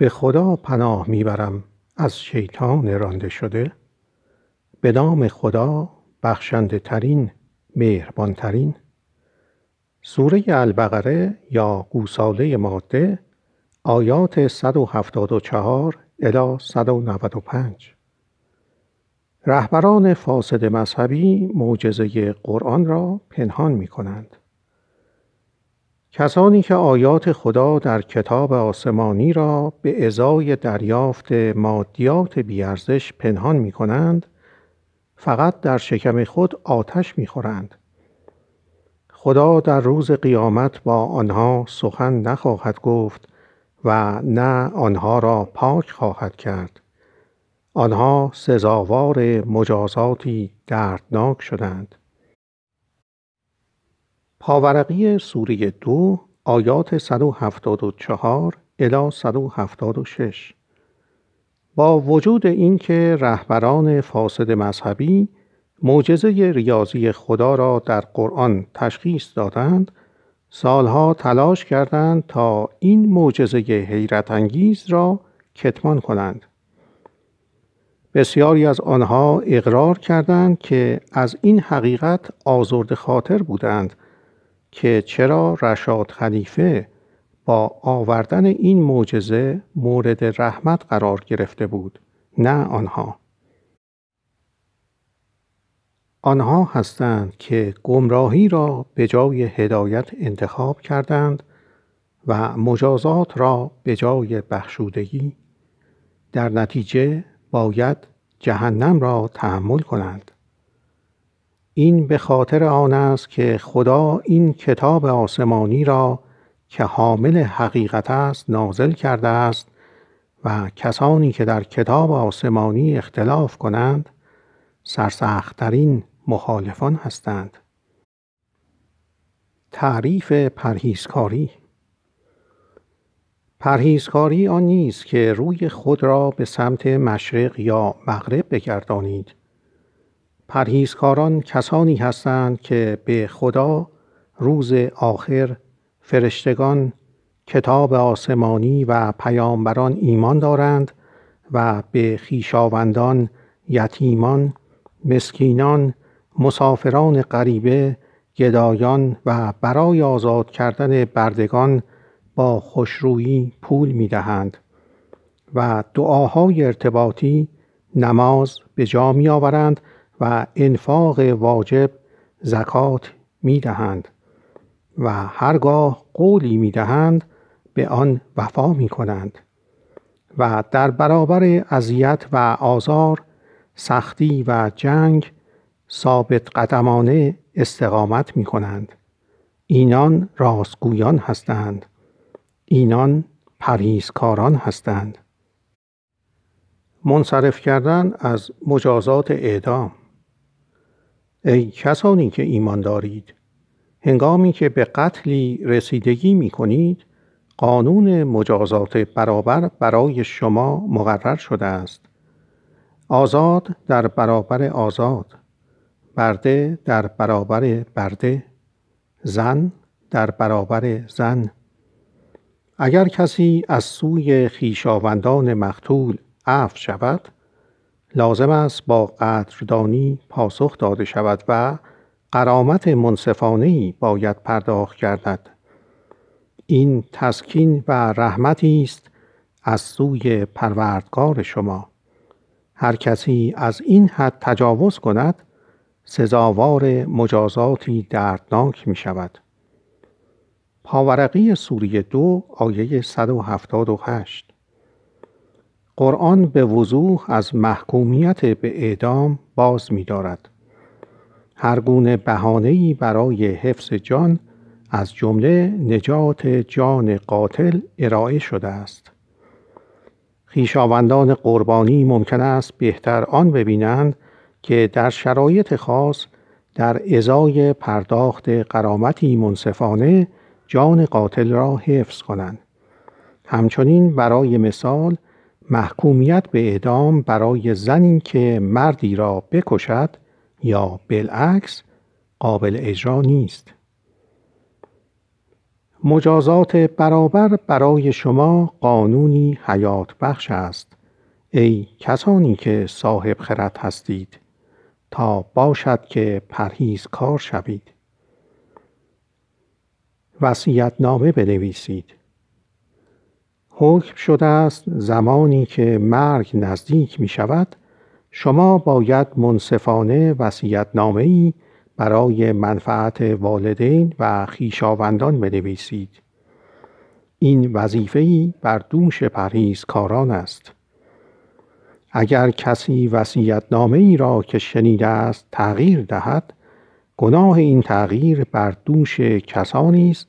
به خدا پناه می‌برم از شیطان رانده شده. به نام خدا بخشنده ترین مهربان ترین سوره البقره یا گوساله ماده آیات 174 الی 195 رهبران فاسد مذهبی معجزه قرآن را پنهان می کنند. کسانی که آیات خدا در کتاب آسمانی را به ازای دریافت مادیات بیارزش پنهان می کنند، فقط در شکم خود آتش می خورند. خدا در روز قیامت با آنها سخن نخواهد گفت و نه آنها را پاک خواهد کرد. آنها سزاوار مجازاتی دردناک شدند. پاورقی سوره دو آیات 174 الی 176 با وجود اینکه رهبران فاسد مذهبی معجزه ریاضی خدا را در قرآن تشخیص دادند سالها تلاش کردند تا این معجزه حیرت انگیز را کتمان کنند. بسیاری از آنها اقرار کردند که از این حقیقت آزرد خاطر بودند که چرا رشاد خلیفه با آوردن این معجزه مورد رحمت قرار گرفته بود نه آنها. آنها هستند که گمراهی را به جای هدایت انتخاب کردند و مجازات را به جای بخشودگی در نتیجه باید جهنم را تحمل کنند. این به خاطر آن است که خدا این کتاب آسمانی را که حامل حقیقت است نازل کرده است و کسانی که در کتاب آسمانی اختلاف کنند سرسختترین مخالفان هستند. تعریف پرهیزکاری. پرهیزکاری آن نیست که روی خود را به سمت مشرق یا مغرب بگردانید. پرهیزکاران کسانی هستند که به خدا روز آخر فرشتگان کتاب آسمانی و پیامبران ایمان دارند و به خیشاوندان یتیمان مسکینان مسافران غریبه گدایان و برای آزاد کردن بردگان با خوشرویی پول می دهند و دعاهای ارتباطی نماز به جا می آورند و انفاق واجب زکات می دهند و هرگاه قولی می دهند به آن وفا می کنند و در برابر اذیت و آزار سختی و جنگ ثابت قدمانه استقامت می کنند. اینان راستگویان هستند. اینان پریزکاران هستند. منصرف کردن از مجازات اعدام ای کسانی که ایمان دارید. هنگامی که به قتلی رسیدگی می کنید قانون مجازات برابر برای شما مقرر شده است. آزاد در برابر آزاد برده در برابر برده زن در برابر زن. اگر کسی از سوی خیشاوندان مقتول عفو شود لازم است با قدردانی پاسخ داده شود و قرامت منصفانه باید پرداخت گردد این تسکین و رحمتی است از سوی پروردگار شما هر کسی از این حد تجاوز کند سزاوار مجازاتی دردناک می شود. پاورقی سوریه دو آیه 178 قرآن به وضوح از محکومیت به اعدام باز می دارد. هر گونه بهانه‌ای برای حفظ جان از جمله نجات جان قاتل ارائه شده است. خیشاوندان قربانی ممکن است بهتر آن ببینند که در شرایط خاص در ازای پرداخت قرامتی منصفانه جان قاتل را حفظ کنند. همچنین برای مثال محکومیت به اعدام برای زنی که مردی را بکشد یا بالعکس قابل اجرا نیست. مجازات برابر برای شما قانونی حیات بخش است. ای کسانی که صاحب خرد هستید تا باشد که پرهیز کار شوید. وسیعت نامه بنویسید. حکم شده است زمانی که مرگ نزدیک می شود شما باید منصفانه وسیعت ای برای منفعت والدین و خیشاوندان بنویسید. این وظیفه ای بر دوش پرهیزکاران است. اگر کسی وسیعت ای را که شنیده است تغییر دهد گناه این تغییر بر دوش کسانی است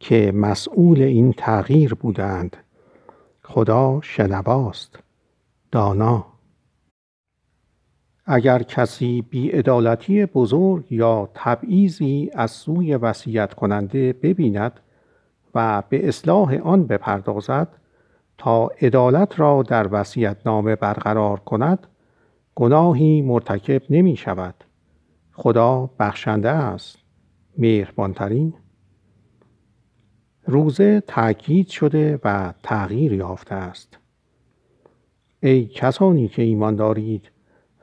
که مسئول این تغییر بودند خدا شنواست. دانا. اگر کسی بیعدالتی بزرگ یا تبعیضی از سوی وصیت کننده ببیند و به اصلاح آن بپردازد تا عدالت را در نامه برقرار کند گناهی مرتکب نمی شود خدا بخشنده است. مهربانترین روزه تأکید شده و تغییر یافته است. ای کسانی که ایمان دارید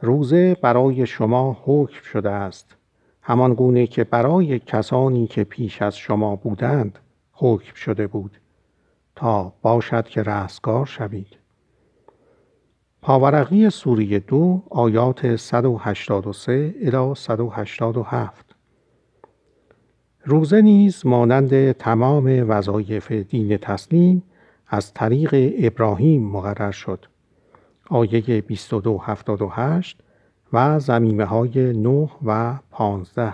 روزه برای شما حکم شده است. همان گونه که برای کسانی که پیش از شما بودند حکم شده بود. تا باشد که رستگار شوید. پاورقی سوریه دو آیات 183 الی 187 روزه نیز مانند تمام وظایف دین تسلیم از طریق ابراهیم مقرر شد. آیه 2278 و زمیمه های 9 و 15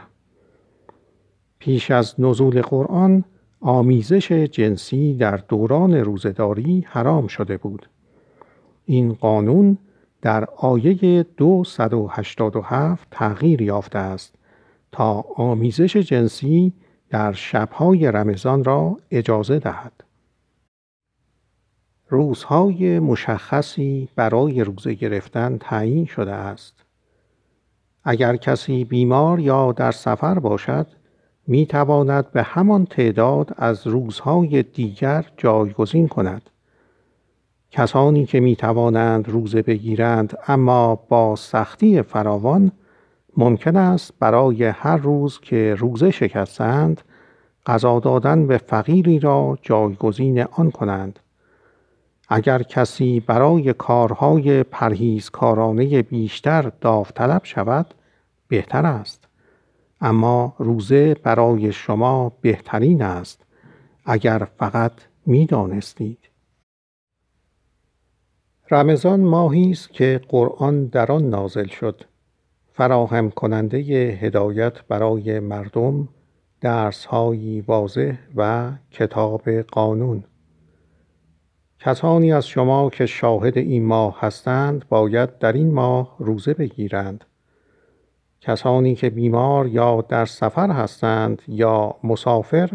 پیش از نزول قرآن آمیزش جنسی در دوران روزداری حرام شده بود. این قانون در آیه 287 تغییر یافته است. تا آمیزش جنسی در شبهای رمضان را اجازه دهد. روزهای مشخصی برای روزه گرفتن تعیین شده است. اگر کسی بیمار یا در سفر باشد می تواند به همان تعداد از روزهای دیگر جایگزین کند. کسانی که می توانند روزه بگیرند اما با سختی فراوان ممکن است برای هر روز که روزه شکستند غذا دادن به فقیری را جایگزین آن کنند. اگر کسی برای کارهای پرهیزکارانه بیشتر داوطلب شود بهتر است اما روزه برای شما بهترین است اگر فقط می دانستید. رمضان ماهی است که قرآن در آن نازل شد فراهم کننده هدایت برای مردم درسهایی واضح و کتاب قانون. کسانی از شما که شاهد این ماه هستند باید در این ماه روزه بگیرند. کسانی که بیمار یا در سفر هستند یا مسافر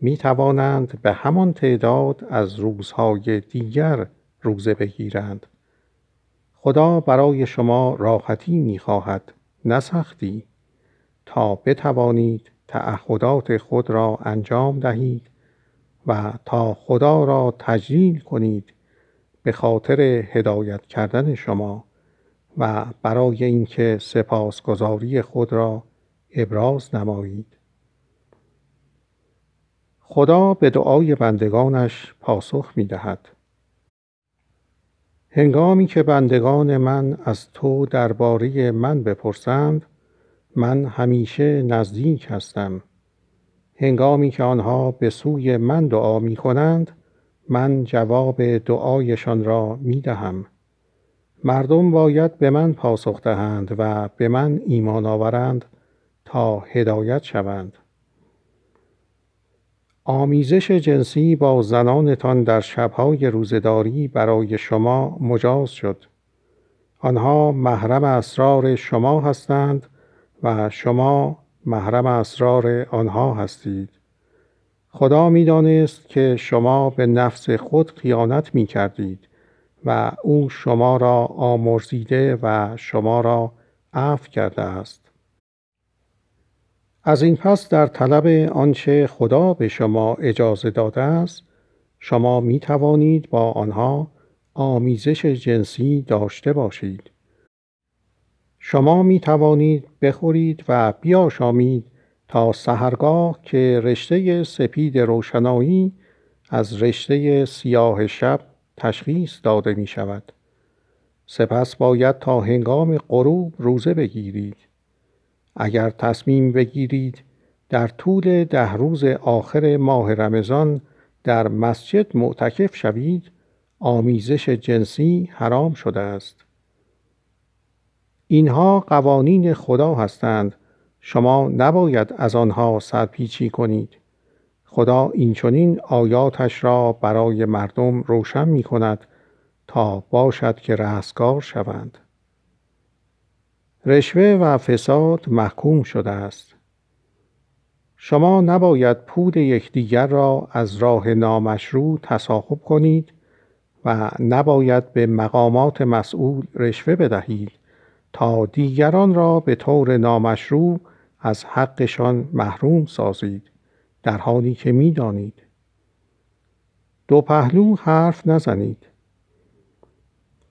می توانند به همان تعداد از روزهای دیگر روزه بگیرند. خدا برای شما راحتی می خواهد نه سختی تا بتوانید تعهدات خود را انجام دهید و تا خدا را تجلیل کنید به خاطر هدایت کردن شما و برای اینکه سپاسگزاری خود را ابراز نمایید خدا به دعای بندگانش پاسخ می دهد. هنگامی که بندگان من از تو درباره من بپرسند من همیشه نزدیک هستم. هنگامی که آنها به سوی من دعا می کنند من جواب دعایشان را می دهم مردم باید به من پاسخ دهند و به من ایمان آورند تا هدایت شوند. آمیزش جنسی با زنانتان در شبهای روزداری برای شما مجاز شد. آنها محرم اسرار شما هستند و شما محرم اسرار آنها هستید. خدا می‌دانست که شما به نفس خود خیانت می کردید و او شما را آمرزیده و شما را عفو کرده است. از این پس در طلب آنچه خدا به شما اجازه داده است شما می توانید با آنها آمیزش جنسی داشته باشید. شما می توانید بخورید و بیاشامید تا سهرگاه که رشته سپید روشنایی از رشته سیاه شب تشخیص داده می شود. سپس باید تا هنگام غروب روزه بگیرید. اگر تصمیم بگیرید در طول ده روز آخر ماه رمضان در مسجد معتکف شوید آمیزش جنسی حرام شده است. اینها قوانین خدا هستند شما نباید از آنها سرپیچی کنید. خدا این آیاتش را برای مردم روشن می کند تا باشد که رستگار شوند. رشوه و فساد محکوم شده است. شما نباید پود یکدیگر را از راه نامشروع تصاحب کنید و نباید به مقامات مسئول رشوه بدهید تا دیگران را به طور نامشروع از حقشان محروم سازید در حالی که می‌دانید دو پهلو حرف نزنید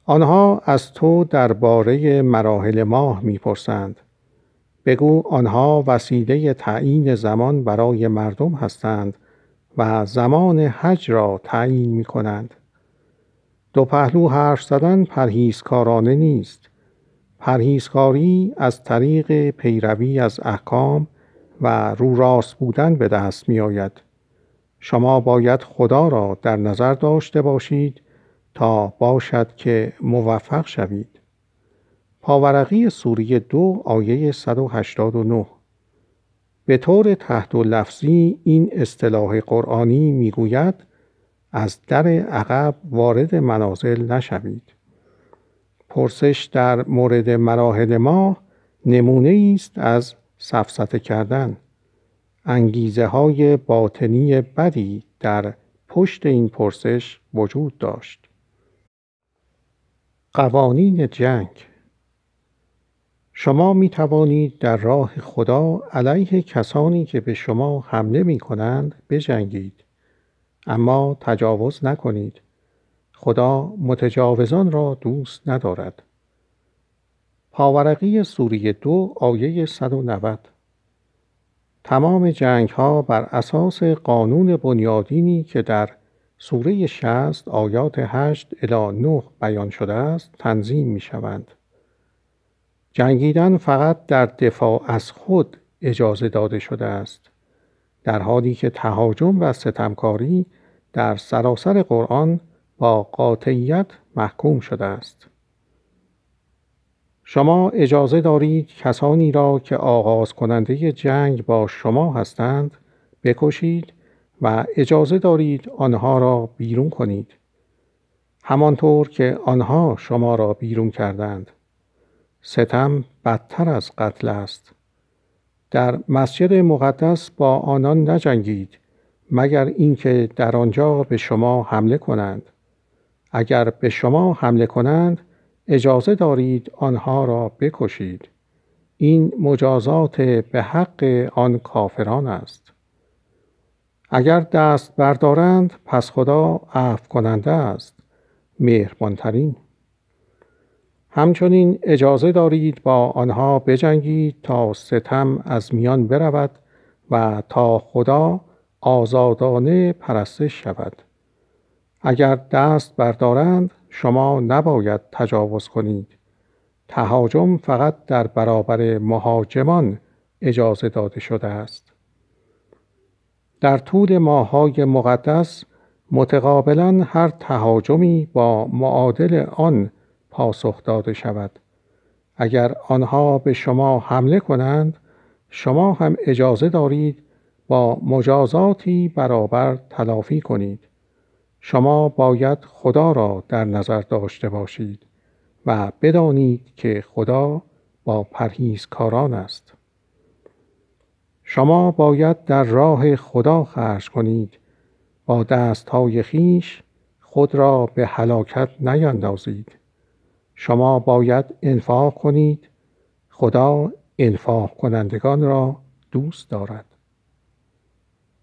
آنها از تو درباره مراحل ماه می‌پرسند بگو آنها وسیله تعیین زمان برای مردم هستند و زمان حج را تعیین می کنند. دو پهلو حرف زدن پرهیزکارانه نیست. پرهیزکاری از طریق پیروی از احکام و رو راست بودن به دست می آید. شما باید خدا را در نظر داشته باشید تا باشد که موفق شوید. پاورقی سوری دو آیه 189 به طور تحت و لفظی این اصطلاح قرآنی می‌گوید از در عقب وارد منازل نشوید. پرسش در مورد مراحل ما نمونه است از سفسته کردن. انگیزه های باطنی بدی در پشت این پرسش وجود داشت. قوانین جنگ. شما می توانید در راه خدا علیه کسانی که به شما حمله می کنند بجنگید. اما تجاوز نکنید. خدا متجاوزان را دوست ندارد. پاورقی سوریه دو آیه 190 تمام جنگ ها بر اساس قانون بنیادینی که در سوره 60 آیات 8 الی 9 بیان شده است تنظیم می شوند. جنگیدن فقط در دفاع از خود اجازه داده شده است در حالی که تهاجم و ستمکاری در سراسر قرآن با قاطعیت محکوم شده است شما اجازه دارید کسانی را که آغاز کننده جنگ با شما هستند بکشید و اجازه دارید آنها را بیرون کنید. همانطور که آنها شما را بیرون کردند. ستم بدتر از قتل است. در مسجد مقدس با آنان نجنگید مگر اینکه در آنجا به شما حمله کنند. اگر به شما حمله کنند اجازه دارید آنها را بکشید. این مجازات به حق آن کافران است. اگر دست بردارند پس خدا عفو کننده است. مهربانترین. همچنین اجازه دارید با آنها بجنگید تا ستم از میان برود و تا خدا آزادانه پرستش شود. اگر دست بردارند شما نباید تجاوز کنید. تهاجم فقط در برابر مهاجمان اجازه داده شده است. در طول ماهای مقدس متقابلا هر تهاجمی با معادل آن پاسخ داده شود. اگر آنها به شما حمله کنند شما هم اجازه دارید با مجازاتی برابر تلافی کنید. شما باید خدا را در نظر داشته باشید و بدانید که خدا با پرهیزکاران است. شما باید در راه خدا خرج کنید. با دستهای خیش خود را به هلاکت نیندازید. شما باید انفاق کنید. خدا انفاق کنندگان را دوست دارد.